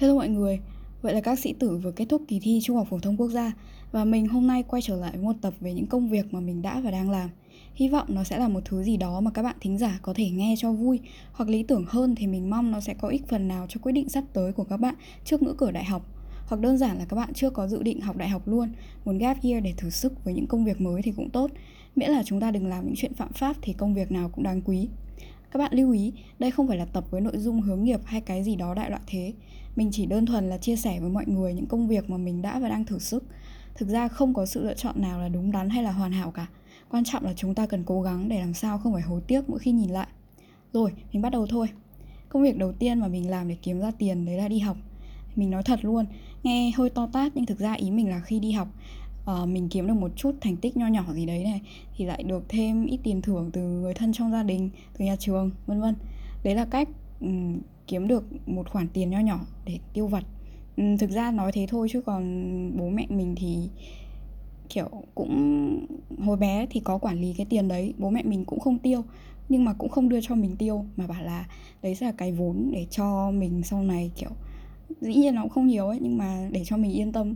Hello mọi người, vậy là các sĩ tử vừa kết thúc kỳ thi Trung học phổ thông quốc gia và mình hôm nay quay trở lại với một tập về những công việc mà mình đã và đang làm. Hy vọng nó sẽ là một thứ gì đó mà các bạn thính giả có thể nghe cho vui hoặc lý tưởng hơn thì mình mong nó sẽ có ích phần nào cho quyết định sắp tới của các bạn trước ngữ cửa đại học hoặc đơn giản là các bạn chưa có dự định học đại học luôn, muốn gap year để thử sức với những công việc mới thì cũng tốt, miễn là chúng ta đừng làm những chuyện phạm pháp thì công việc nào cũng đáng quý. Các bạn lưu ý, đây không phải là tập với nội dung hướng nghiệp hay cái gì đó đại loại thế. Mình chỉ đơn thuần là chia sẻ với mọi người những công việc mà mình đã và đang thử sức. Thực ra không có sự lựa chọn nào là đúng đắn hay là hoàn hảo cả. Quan trọng là chúng ta cần cố gắng để làm sao không phải hối tiếc mỗi khi nhìn lại. Rồi, mình bắt đầu thôi. Công việc đầu tiên mà mình làm để kiếm ra tiền đấy là đi học. Mình nói thật luôn, nghe hơi to tát nhưng thực ra ý mình là khi đi học uh, mình kiếm được một chút thành tích nho nhỏ gì đấy này thì lại được thêm ít tiền thưởng từ người thân trong gia đình từ nhà trường vân vân. Đấy là cách um, kiếm được một khoản tiền nho nhỏ để tiêu vặt. Um, thực ra nói thế thôi chứ còn bố mẹ mình thì kiểu cũng hồi bé thì có quản lý cái tiền đấy bố mẹ mình cũng không tiêu nhưng mà cũng không đưa cho mình tiêu mà bảo là đấy sẽ là cái vốn để cho mình sau này kiểu dĩ nhiên nó cũng không nhiều ấy nhưng mà để cho mình yên tâm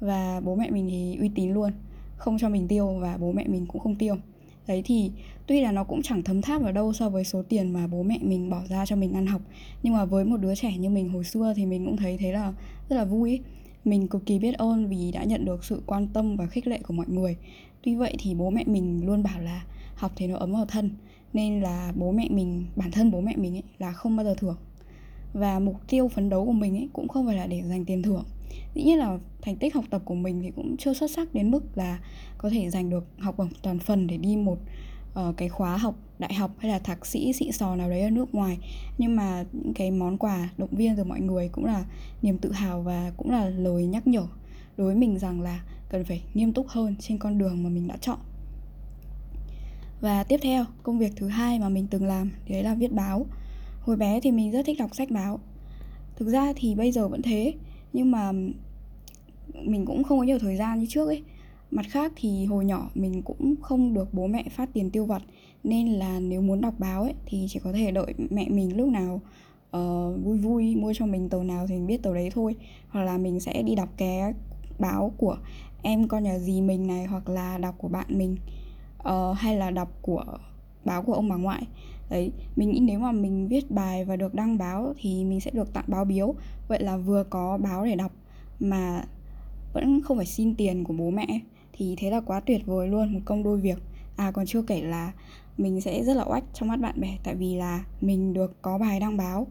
và bố mẹ mình thì uy tín luôn, không cho mình tiêu và bố mẹ mình cũng không tiêu. Đấy thì tuy là nó cũng chẳng thấm tháp vào đâu so với số tiền mà bố mẹ mình bỏ ra cho mình ăn học. Nhưng mà với một đứa trẻ như mình hồi xưa thì mình cũng thấy thế là rất là vui mình cực kỳ biết ơn vì đã nhận được sự quan tâm và khích lệ của mọi người. Tuy vậy thì bố mẹ mình luôn bảo là học thì nó ấm vào thân, nên là bố mẹ mình, bản thân bố mẹ mình ấy là không bao giờ thưởng. Và mục tiêu phấn đấu của mình ấy cũng không phải là để giành tiền thưởng dĩ nhiên là thành tích học tập của mình thì cũng chưa xuất sắc đến mức là có thể giành được học bổng toàn phần để đi một uh, cái khóa học đại học hay là thạc sĩ xịn sò nào đấy ở nước ngoài. Nhưng mà những cái món quà động viên từ mọi người cũng là niềm tự hào và cũng là lời nhắc nhở đối với mình rằng là cần phải nghiêm túc hơn trên con đường mà mình đã chọn. Và tiếp theo công việc thứ hai mà mình từng làm đấy là viết báo. Hồi bé thì mình rất thích đọc sách báo. Thực ra thì bây giờ vẫn thế nhưng mà mình cũng không có nhiều thời gian như trước ấy. Mặt khác thì hồi nhỏ mình cũng không được bố mẹ phát tiền tiêu vặt. Nên là nếu muốn đọc báo ấy thì chỉ có thể đợi mẹ mình lúc nào uh, vui vui mua cho mình tờ nào thì mình biết tờ đấy thôi. Hoặc là mình sẽ đi đọc cái báo của em con nhà dì mình này hoặc là đọc của bạn mình uh, hay là đọc của báo của ông bà ngoại đấy, mình nghĩ nếu mà mình viết bài và được đăng báo thì mình sẽ được tặng báo biếu. Vậy là vừa có báo để đọc mà vẫn không phải xin tiền của bố mẹ thì thế là quá tuyệt vời luôn, một công đôi việc. À còn chưa kể là mình sẽ rất là oách trong mắt bạn bè, tại vì là mình được có bài đăng báo.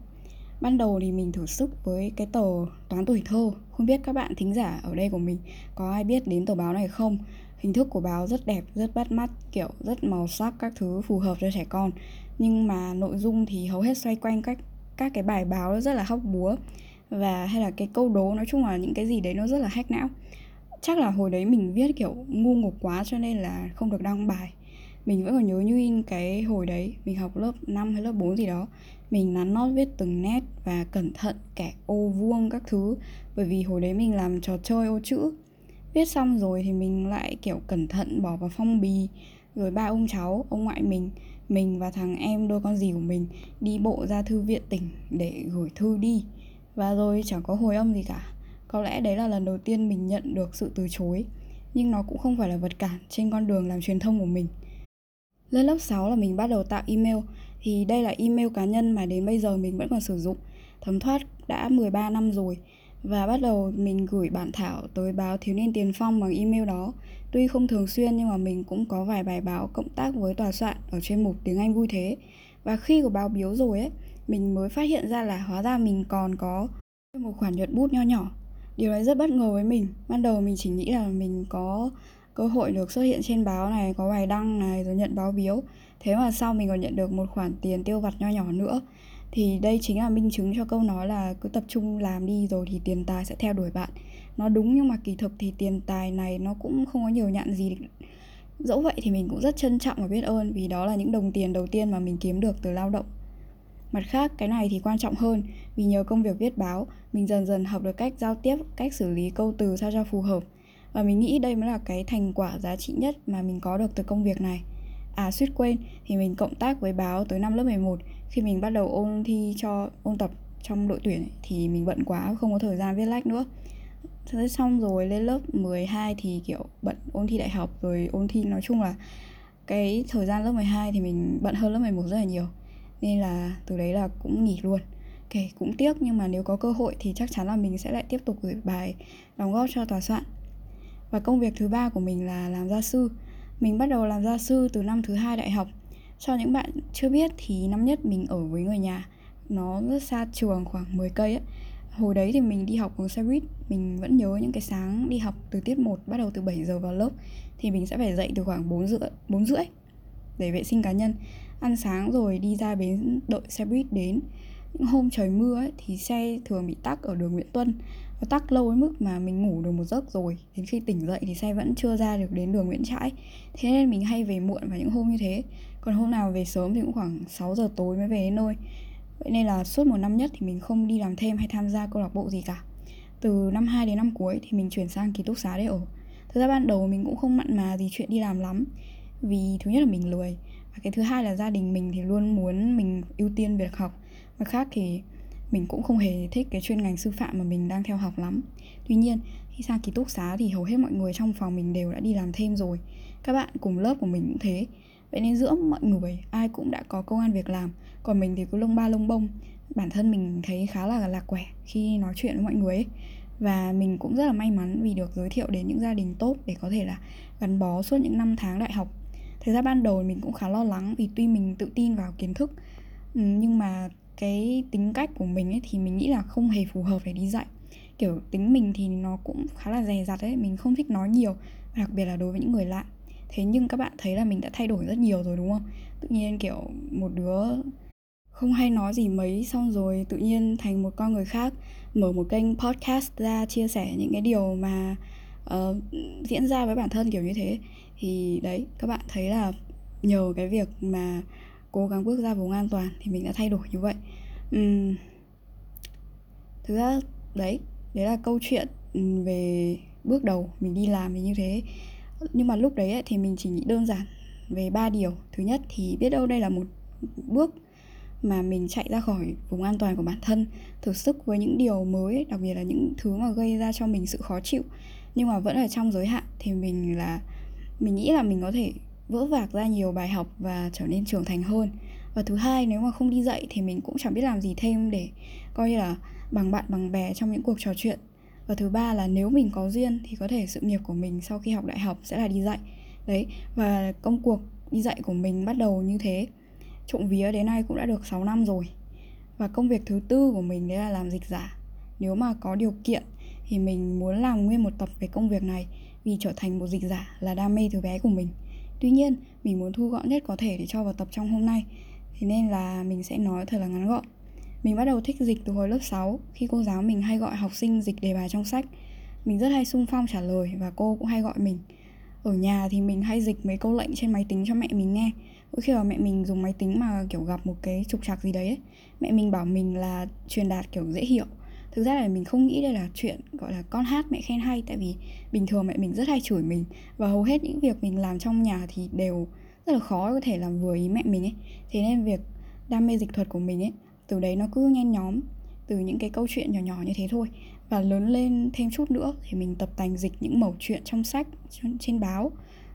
Ban đầu thì mình thử sức với cái tờ toán tuổi thơ. Không biết các bạn thính giả ở đây của mình có ai biết đến tờ báo này không? Hình thức của báo rất đẹp, rất bắt mắt, kiểu rất màu sắc, các thứ phù hợp cho trẻ con. Nhưng mà nội dung thì hầu hết xoay quanh các các cái bài báo rất là hóc búa. Và, hay là cái câu đố, nói chung là những cái gì đấy nó rất là hack não. Chắc là hồi đấy mình viết kiểu ngu ngục quá cho nên là không được đăng bài. Mình vẫn còn nhớ như in cái hồi đấy, mình học lớp 5 hay lớp 4 gì đó. Mình nắn nót viết từng nét và cẩn thận kẻ ô vuông các thứ. Bởi vì hồi đấy mình làm trò chơi ô chữ viết xong rồi thì mình lại, kiểu, cẩn thận bỏ vào phong bì. Rồi ba ông cháu, ông ngoại mình mình và thằng em đôi con dì của mình đi bộ ra thư viện tỉnh để gửi thư đi. Và rồi chẳng có hồi âm gì cả. Có lẽ đấy là lần đầu tiên mình nhận được sự từ chối. Nhưng nó cũng không phải là vật cản trên con đường làm truyền thông của mình. Lên lớp 6 là mình bắt đầu tạo email. Thì đây là email cá nhân mà đến bây giờ mình vẫn còn sử dụng. Thấm thoát đã 13 năm rồi và bắt đầu mình gửi bản thảo tới báo Thiếu niên Tiền Phong bằng email đó. Tuy không thường xuyên nhưng mà mình cũng có vài bài báo cộng tác với tòa soạn ở trên mục tiếng Anh vui thế. Và khi có báo biếu rồi ấy, mình mới phát hiện ra là hóa ra mình còn có một khoản nhuận bút nho nhỏ. Điều này rất bất ngờ với mình. Ban đầu mình chỉ nghĩ là mình có cơ hội được xuất hiện trên báo này, có bài đăng này rồi nhận báo biếu. Thế mà sau mình còn nhận được một khoản tiền tiêu vặt nho nhỏ nữa thì đây chính là minh chứng cho câu nói là cứ tập trung làm đi rồi thì tiền tài sẽ theo đuổi bạn. Nó đúng nhưng mà kỳ thực thì tiền tài này nó cũng không có nhiều nhạn gì. Dẫu vậy thì mình cũng rất trân trọng và biết ơn vì đó là những đồng tiền đầu tiên mà mình kiếm được từ lao động. Mặt khác, cái này thì quan trọng hơn, vì nhờ công việc viết báo, mình dần dần học được cách giao tiếp, cách xử lý câu từ sao cho phù hợp. Và mình nghĩ đây mới là cái thành quả giá trị nhất mà mình có được từ công việc này. À suýt quên, thì mình cộng tác với báo tới năm lớp 11 khi mình bắt đầu ôn thi cho ôn tập trong đội tuyển ấy, thì mình bận quá không có thời gian viết lách nữa. Thế xong rồi lên lớp 12 thì kiểu bận ôn thi đại học rồi ôn thi nói chung là cái thời gian lớp 12 thì mình bận hơn lớp 11 rất là nhiều. Nên là từ đấy là cũng nghỉ luôn. Ok cũng tiếc nhưng mà nếu có cơ hội thì chắc chắn là mình sẽ lại tiếp tục gửi bài đóng góp cho tòa soạn. Và công việc thứ ba của mình là làm gia sư. Mình bắt đầu làm gia sư từ năm thứ hai đại học cho những bạn chưa biết thì năm nhất mình ở với người nhà nó rất xa trường khoảng 10 cây ấy. Hồi đấy thì mình đi học bằng xe buýt mình vẫn nhớ những cái sáng đi học từ tiết 1 bắt đầu từ 7 giờ vào lớp thì mình sẽ phải dậy từ khoảng 4 rưỡi 4 rưỡi để vệ sinh cá nhân. Ăn sáng rồi đi ra bến đợi xe buýt đến. Những hôm trời mưa ấy, thì xe thường bị tắc ở đường Nguyễn Tuân. Nó tắc lâu đến mức mà mình ngủ được một giấc rồi. Đến khi tỉnh dậy thì xe vẫn chưa ra được đến đường Nguyễn Trãi. Thế nên mình hay về muộn vào những hôm như thế còn hôm nào về sớm thì cũng khoảng 6 giờ tối mới về đến nơi. Vậy nên là suốt một năm nhất thì mình không đi làm thêm hay tham gia câu lạc bộ gì cả. Từ năm 2 đến năm cuối thì mình chuyển sang ký túc xá để ở. Thực ra ban đầu mình cũng không mặn mà gì chuyện đi làm lắm. Vì thứ nhất là mình lười, và cái thứ hai là gia đình mình thì luôn muốn mình ưu tiên việc học. Mặt khác thì mình cũng không hề thích cái chuyên ngành sư phạm mà mình đang theo học lắm. Tuy nhiên, khi sang ký túc xá thì hầu hết mọi người trong phòng mình đều đã đi làm thêm rồi. Các bạn cùng lớp của mình cũng thế vậy nên giữa mọi người, ai cũng đã có công an việc làm. Còn mình thì cứ lông ba lông bông. Bản thân mình thấy khá là lạc quẻ khi nói chuyện với mọi người ấy. Và mình cũng rất là may mắn vì được giới thiệu đến những gia đình tốt để có thể là gắn bó suốt những năm tháng đại học. Thực ra ban đầu mình cũng khá lo lắng vì tuy mình tự tin vào kiến thức ừ, nhưng mà cái tính cách của mình ấy thì mình nghĩ là không hề phù hợp để đi dạy. Kiểu tính mình thì nó cũng khá là dè dặt ấy, mình không thích nói nhiều, đặc biệt là đối với những người lạ thế nhưng các bạn thấy là mình đã thay đổi rất nhiều rồi đúng không? Tự nhiên kiểu một đứa không hay nói gì mấy xong rồi tự nhiên thành một con người khác mở một kênh podcast ra chia sẻ những cái điều mà uh, diễn ra với bản thân kiểu như thế. Thì đấy các bạn thấy là nhờ cái việc mà cố gắng bước ra vùng an toàn thì mình đã thay đổi như vậy. Uhm, thực ra đấy đấy là câu chuyện về bước đầu mình đi làm thì như thế nhưng mà lúc đấy ấy, thì mình chỉ nghĩ đơn giản về ba điều. Thứ nhất thì biết đâu đây là một bước mà mình chạy ra khỏi vùng an toàn của bản thân thử sức với những điều mới đặc biệt là những thứ mà gây ra cho mình sự khó chịu. Nhưng mà vẫn ở trong giới hạn thì mình là mình nghĩ là mình có thể vỡ vạc ra nhiều bài học và trở nên trưởng thành hơn. Và thứ hai nếu mà không đi dạy thì mình cũng chẳng biết làm gì thêm để coi như là bằng bạn bằng bè trong những cuộc trò chuyện và thứ ba là nếu mình có duyên thì có thể sự nghiệp của mình sau khi học đại học sẽ là đi dạy. Đấy, và công cuộc đi dạy của mình bắt đầu như thế. Trộm vía đến nay cũng đã được 6 năm rồi. Và công việc thứ tư của mình đấy là làm dịch giả. Nếu mà có điều kiện thì mình muốn làm nguyên một tập về công việc này vì trở thành một dịch giả là đam mê từ bé của mình. Tuy nhiên, mình muốn thu gọn nhất có thể để cho vào tập trong hôm nay. Thế nên là mình sẽ nói thật là ngắn gọn mình bắt đầu thích dịch từ hồi lớp 6 khi cô giáo mình hay gọi học sinh dịch đề bài trong sách. Mình rất hay sung phong trả lời và cô cũng hay gọi mình. Ở nhà thì mình hay dịch mấy câu lệnh trên máy tính cho mẹ mình nghe. Mỗi khi mà mẹ mình dùng máy tính mà kiểu gặp một cái trục trặc gì đấy ấy, mẹ mình bảo mình là truyền đạt kiểu dễ hiểu. Thực ra là mình không nghĩ đây là chuyện gọi là con hát mẹ khen hay tại vì bình thường mẹ mình rất hay chửi mình. Và hầu hết những việc mình làm trong nhà thì đều rất là khó có thể làm vừa ý mẹ mình ấy. Thế nên việc đam mê dịch thuật của mình ấy từ đấy nó cứ nhen nhóm, từ những cái câu chuyện nhỏ nhỏ như thế thôi. Và lớn lên thêm chút nữa thì mình tập tành dịch những mẩu chuyện trong sách, trên báo.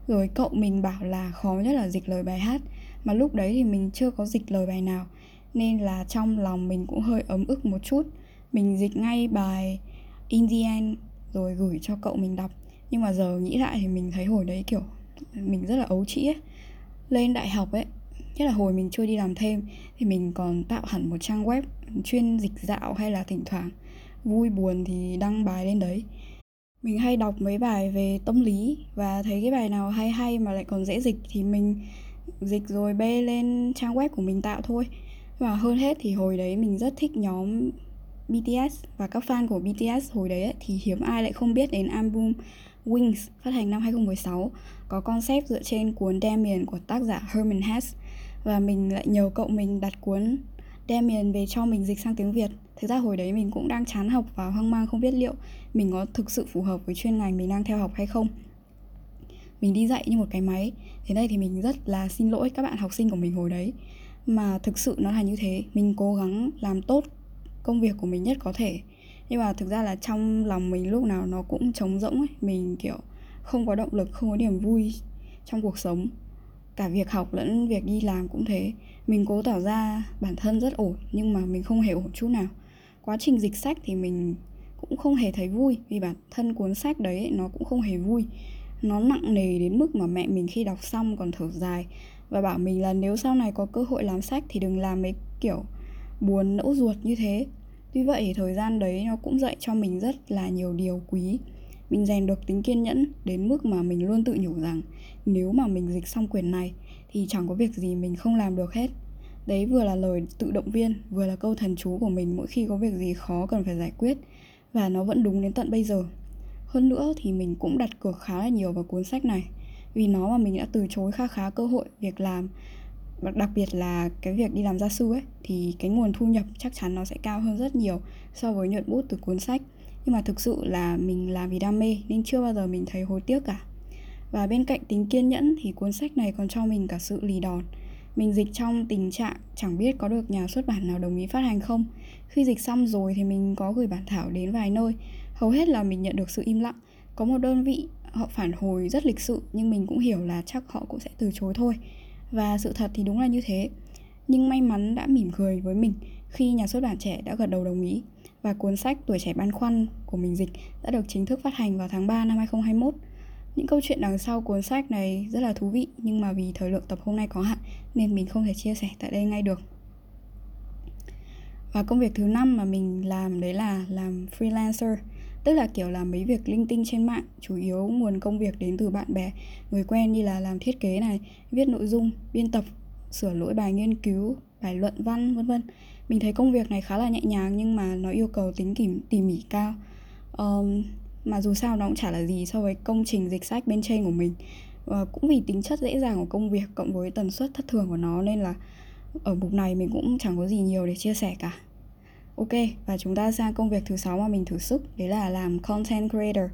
Rồi cậu mình bảo là khó nhất là dịch lời bài hát. Mà lúc đấy thì mình chưa có dịch lời bài nào, nên là trong lòng mình cũng hơi ấm ức một chút. Mình dịch ngay bài Indian rồi gửi cho cậu mình đọc. Nhưng mà giờ nghĩ lại thì mình thấy hồi đấy kiểu mình rất là ấu trĩ ấy. Lên đại học ấy nhất là hồi mình chưa đi làm thêm thì mình còn tạo hẳn một trang web chuyên dịch dạo hay là thỉnh thoảng. Vui buồn thì đăng bài lên đấy. Mình hay đọc mấy bài về tâm lý và thấy cái bài nào hay hay mà lại còn dễ dịch thì mình dịch rồi bê lên trang web của mình tạo thôi. Và hơn hết thì hồi đấy mình rất thích nhóm BTS và các fan của BTS hồi đấy ấy, thì hiếm ai lại không biết đến album Wings phát hành năm 2016 có concept dựa trên cuốn Damien của tác giả Herman Hesse và mình lại nhờ cậu mình đặt cuốn Damien về cho mình dịch sang tiếng Việt. Thực ra hồi đấy mình cũng đang chán học và hoang mang không biết liệu mình có thực sự phù hợp với chuyên ngành mình đang theo học hay không. Mình đi dạy như một cái máy. Thế đây thì mình rất là xin lỗi các bạn học sinh của mình hồi đấy. Mà thực sự nó là như thế. Mình cố gắng làm tốt công việc của mình nhất có thể. Nhưng mà thực ra là trong lòng mình lúc nào nó cũng trống rỗng ấy. Mình, kiểu, không có động lực, không có niềm vui trong cuộc sống cả việc học lẫn việc đi làm cũng thế. Mình cố tỏ ra bản thân rất ổn, nhưng mà mình không hề ổn chút nào. Quá trình dịch sách thì mình cũng không hề thấy vui, vì bản thân cuốn sách đấy nó cũng không hề vui. Nó nặng nề đến mức mà mẹ mình khi đọc xong còn thở dài và bảo mình là nếu sau này có cơ hội làm sách thì đừng làm mấy kiểu buồn nẫu ruột như thế. Tuy vậy thời gian đấy nó cũng dạy cho mình rất là nhiều điều quý mình rèn được tính kiên nhẫn đến mức mà mình luôn tự nhủ rằng nếu mà mình dịch xong quyển này thì chẳng có việc gì mình không làm được hết. Đấy vừa là lời tự động viên, vừa là câu thần chú của mình mỗi khi có việc gì khó cần phải giải quyết, và nó vẫn đúng đến tận bây giờ. Hơn nữa thì mình cũng đặt cược khá là nhiều vào cuốn sách này, vì nó mà mình đã từ chối kha khá cơ hội việc làm, đặc biệt là cái việc đi làm gia sư ấy, thì cái nguồn thu nhập chắc chắn nó sẽ cao hơn rất nhiều so với nhuận bút từ cuốn sách nhưng mà thực sự là mình làm vì đam mê nên chưa bao giờ mình thấy hối tiếc cả. Và bên cạnh tính kiên nhẫn thì cuốn sách này còn cho mình cả sự lì đòn. Mình dịch trong tình trạng chẳng biết có được nhà xuất bản nào đồng ý phát hành không. Khi dịch xong rồi thì mình có gửi bản thảo đến vài nơi. Hầu hết là mình nhận được sự im lặng. Có một đơn vị họ phản hồi rất lịch sự nhưng mình cũng hiểu là chắc họ cũng sẽ từ chối thôi. Và sự thật thì đúng là như thế. Nhưng may mắn đã mỉm cười với mình khi nhà xuất bản trẻ đã gật đầu đồng ý và cuốn sách Tuổi trẻ băn khoăn của mình dịch đã được chính thức phát hành vào tháng 3 năm 2021. Những câu chuyện đằng sau cuốn sách này rất là thú vị, nhưng mà vì thời lượng tập hôm nay có hạn nên mình không thể chia sẻ tại đây ngay được. Và công việc thứ năm mà mình làm đấy là làm freelancer, tức là kiểu làm mấy việc linh tinh trên mạng, chủ yếu nguồn công việc đến từ bạn bè, người quen như là làm thiết kế này, viết nội dung, biên tập, sửa lỗi bài nghiên cứu bài luận văn vân vân. Mình thấy công việc này khá là nhẹ nhàng nhưng mà nó yêu cầu tính tỉ, tỉ mỉ cao. Um, mà dù sao nó cũng chả là gì so với công trình dịch sách bên trên của mình. Và cũng vì tính chất dễ dàng của công việc cộng với tần suất thất thường của nó nên là ở mục này mình cũng chẳng có gì nhiều để chia sẻ cả. Ok, và chúng ta sang công việc thứ sáu mà mình thử sức. Đấy là làm content creator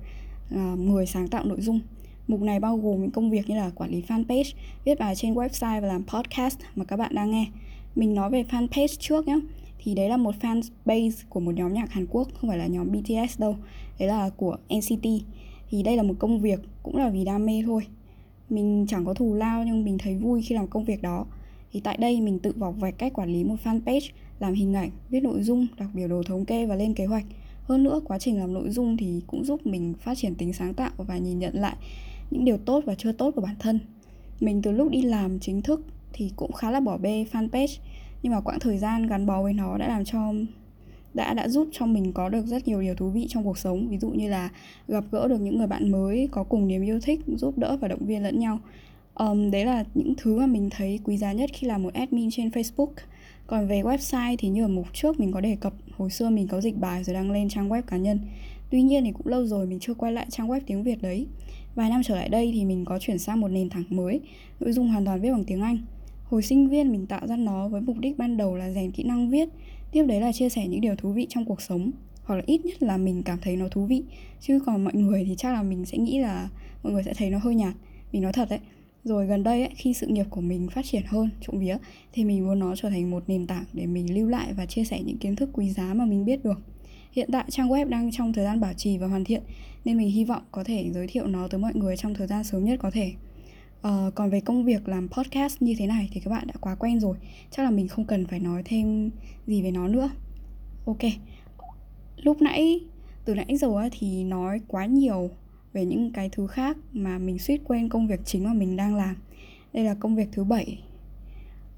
à, Người sáng tạo nội dung. Mục này bao gồm những công việc như là quản lý fanpage Viết bài trên website và làm podcast mà các bạn đang nghe. Mình nói về fanpage trước nhé Thì đấy là một fanbase của một nhóm nhạc Hàn Quốc Không phải là nhóm BTS đâu. Đấy là của NCT Thì đây là một công việc cũng là vì đam mê thôi. Mình chẳng có thù lao nhưng mình thấy vui khi làm công việc đó. Thì tại đây mình tự vọc vạch cách quản lý một fanpage làm hình ảnh, viết nội dung, đọc biểu đồ thống kê và lên kế hoạch. Hơn nữa, quá trình làm nội dung thì cũng giúp mình phát triển tính sáng tạo và nhìn nhận lại những điều tốt và chưa tốt của bản thân. Mình từ lúc đi làm chính thức thì cũng khá là bỏ bê fanpage, nhưng mà quãng thời gian gắn bó với nó đã làm cho đã đã giúp cho mình có được rất nhiều điều thú vị trong cuộc sống. Ví dụ như là gặp gỡ được những người bạn mới có cùng niềm yêu thích giúp đỡ và động viên lẫn nhau. Um, đấy là những thứ mà mình thấy quý giá nhất khi làm một admin trên facebook. Còn về website thì như ở mục trước mình có đề cập hồi xưa mình có dịch bài rồi đăng lên trang web cá nhân. Tuy nhiên thì cũng lâu rồi mình chưa quay lại trang web tiếng việt đấy. Vài năm trở lại đây thì mình có chuyển sang một nền tảng mới nội dung hoàn toàn viết bằng tiếng anh hồi sinh viên mình tạo ra nó với mục đích ban đầu là rèn kỹ năng viết. Tiếp đấy là chia sẻ những điều thú vị trong cuộc sống hoặc là ít nhất là mình cảm thấy nó thú vị. Chứ còn mọi người thì chắc là mình sẽ nghĩ là mọi người sẽ thấy nó hơi nhạt mình nói thật đấy rồi gần đây ấy, khi sự nghiệp của mình phát triển hơn trộm vía thì mình muốn nó trở thành một nền tảng để mình lưu lại và chia sẻ những kiến thức quý giá mà mình biết được. Hiện tại trang web đang trong thời gian bảo trì và hoàn thiện nên mình hy vọng có thể giới thiệu nó tới mọi người trong thời gian sớm nhất có thể. Uh, còn về công việc làm podcast như thế này thì các bạn đã quá quen rồi. Chắc là mình không cần phải nói thêm gì về nó nữa. Ok. Lúc nãy từ nãy giờ thì nói quá nhiều về những cái thứ khác mà mình suýt quên công việc chính mà mình đang làm. Đây là công việc thứ bảy.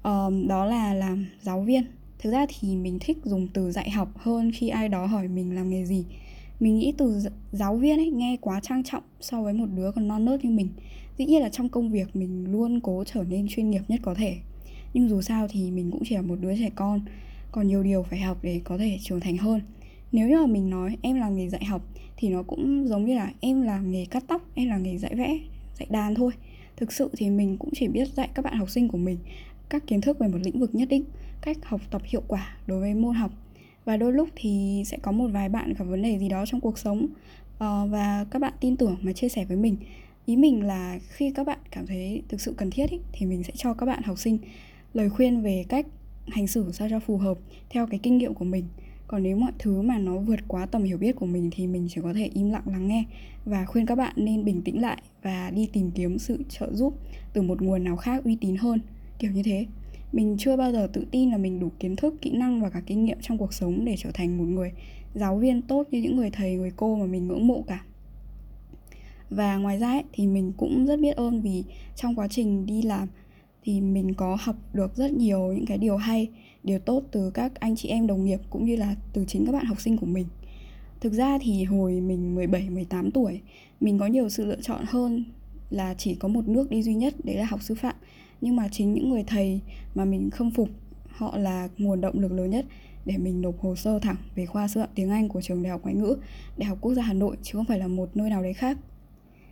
Um, đó là làm giáo viên. Thực ra thì mình thích dùng từ dạy học hơn khi ai đó hỏi mình làm nghề gì mình nghĩ từ giáo viên ấy nghe quá trang trọng so với một đứa còn non nớt như mình. Dĩ nhiên là trong công việc mình luôn cố trở nên chuyên nghiệp nhất có thể. Nhưng dù sao thì mình cũng chỉ là một đứa trẻ con, còn nhiều điều phải học để có thể trưởng thành hơn. Nếu như mà mình nói em làm nghề dạy học thì nó cũng giống như là em làm nghề cắt tóc, em làm nghề dạy vẽ, dạy đàn thôi. Thực sự thì mình cũng chỉ biết dạy các bạn học sinh của mình các kiến thức về một lĩnh vực nhất định, cách học tập hiệu quả đối với môn học và đôi lúc thì sẽ có một vài bạn gặp vấn đề gì đó trong cuộc sống. Uh, và các bạn tin tưởng mà chia sẻ với mình. Ý mình là khi các bạn cảm thấy thực sự cần thiết ý, thì mình sẽ cho các bạn học sinh lời khuyên về cách hành xử sao cho phù hợp theo cái kinh nghiệm của mình. Còn nếu mọi thứ mà nó vượt quá tầm hiểu biết của mình thì mình chỉ có thể im lặng lắng nghe và khuyên các bạn nên bình tĩnh lại và đi tìm kiếm sự trợ giúp từ một nguồn nào khác uy tín hơn kiểu như thế mình chưa bao giờ tự tin là mình đủ kiến thức kỹ năng và cả kinh nghiệm trong cuộc sống để trở thành một người giáo viên tốt như những người thầy người cô mà mình ngưỡng mộ cả. Và ngoài ra ấy, thì mình cũng rất biết ơn vì trong quá trình đi làm thì mình có học được rất nhiều những cái điều hay điều tốt từ các anh chị em đồng nghiệp cũng như là từ chính các bạn học sinh của mình. Thực ra thì hồi mình 17 18 tuổi mình có nhiều sự lựa chọn hơn là chỉ có một nước đi duy nhất đấy là học sư phạm nhưng mà chính những người thầy mà mình khâm phục họ là nguồn động lực lớn nhất để mình nộp hồ sơ thẳng về khoa sư phạm tiếng Anh của trường Đại học Ngoại ngữ, Đại học Quốc gia Hà Nội chứ không phải là một nơi nào đấy khác.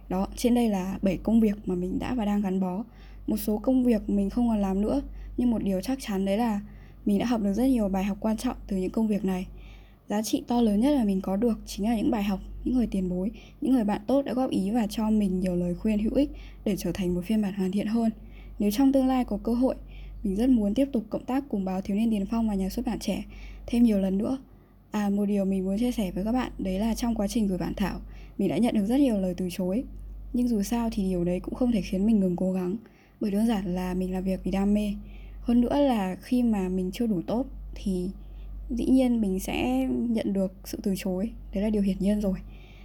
Đó, trên đây là 7 công việc mà mình đã và đang gắn bó. Một số công việc mình không còn làm nữa, nhưng một điều chắc chắn đấy là mình đã học được rất nhiều bài học quan trọng từ những công việc này. Giá trị to lớn nhất là mình có được chính là những bài học, những người tiền bối, những người bạn tốt đã góp ý và cho mình nhiều lời khuyên hữu ích để trở thành một phiên bản hoàn thiện hơn. Nếu trong tương lai có cơ hội, mình rất muốn tiếp tục cộng tác cùng báo Thiếu niên Tiền Phong và nhà xuất bản trẻ thêm nhiều lần nữa. À một điều mình muốn chia sẻ với các bạn đấy là trong quá trình gửi bản thảo, mình đã nhận được rất nhiều lời từ chối. Nhưng dù sao thì điều đấy cũng không thể khiến mình ngừng cố gắng, bởi đơn giản là mình làm việc vì đam mê. Hơn nữa là khi mà mình chưa đủ tốt thì dĩ nhiên mình sẽ nhận được sự từ chối, đấy là điều hiển nhiên rồi.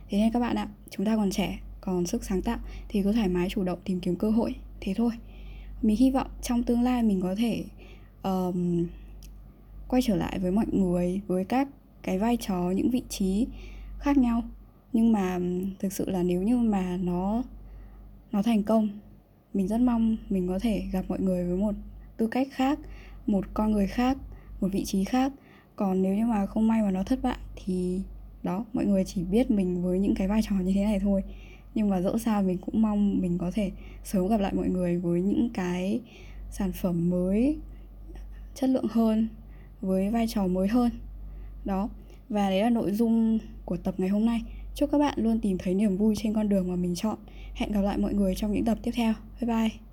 Thế nên các bạn ạ, chúng ta còn trẻ, còn sức sáng tạo thì cứ thoải mái chủ động tìm kiếm cơ hội, thế thôi mình hy vọng trong tương lai mình có thể um, quay trở lại với mọi người với các cái vai trò những vị trí khác nhau. Nhưng mà thực sự là nếu như mà nó nó thành công mình rất mong mình có thể gặp mọi người với một tư cách khác một con người khác một vị trí khác. Còn nếu như mà không may mà nó thất bại thì đó mọi người chỉ biết mình với những cái vai trò như thế này thôi nhưng mà dẫu sao mình cũng mong mình có thể sớm gặp lại mọi người với những cái sản phẩm mới, chất lượng hơn, với vai trò mới hơn. Đó, và đấy là nội dung của tập ngày hôm nay. Chúc các bạn luôn tìm thấy niềm vui trên con đường mà mình chọn. Hẹn gặp lại mọi người trong những tập tiếp theo. Bye bye.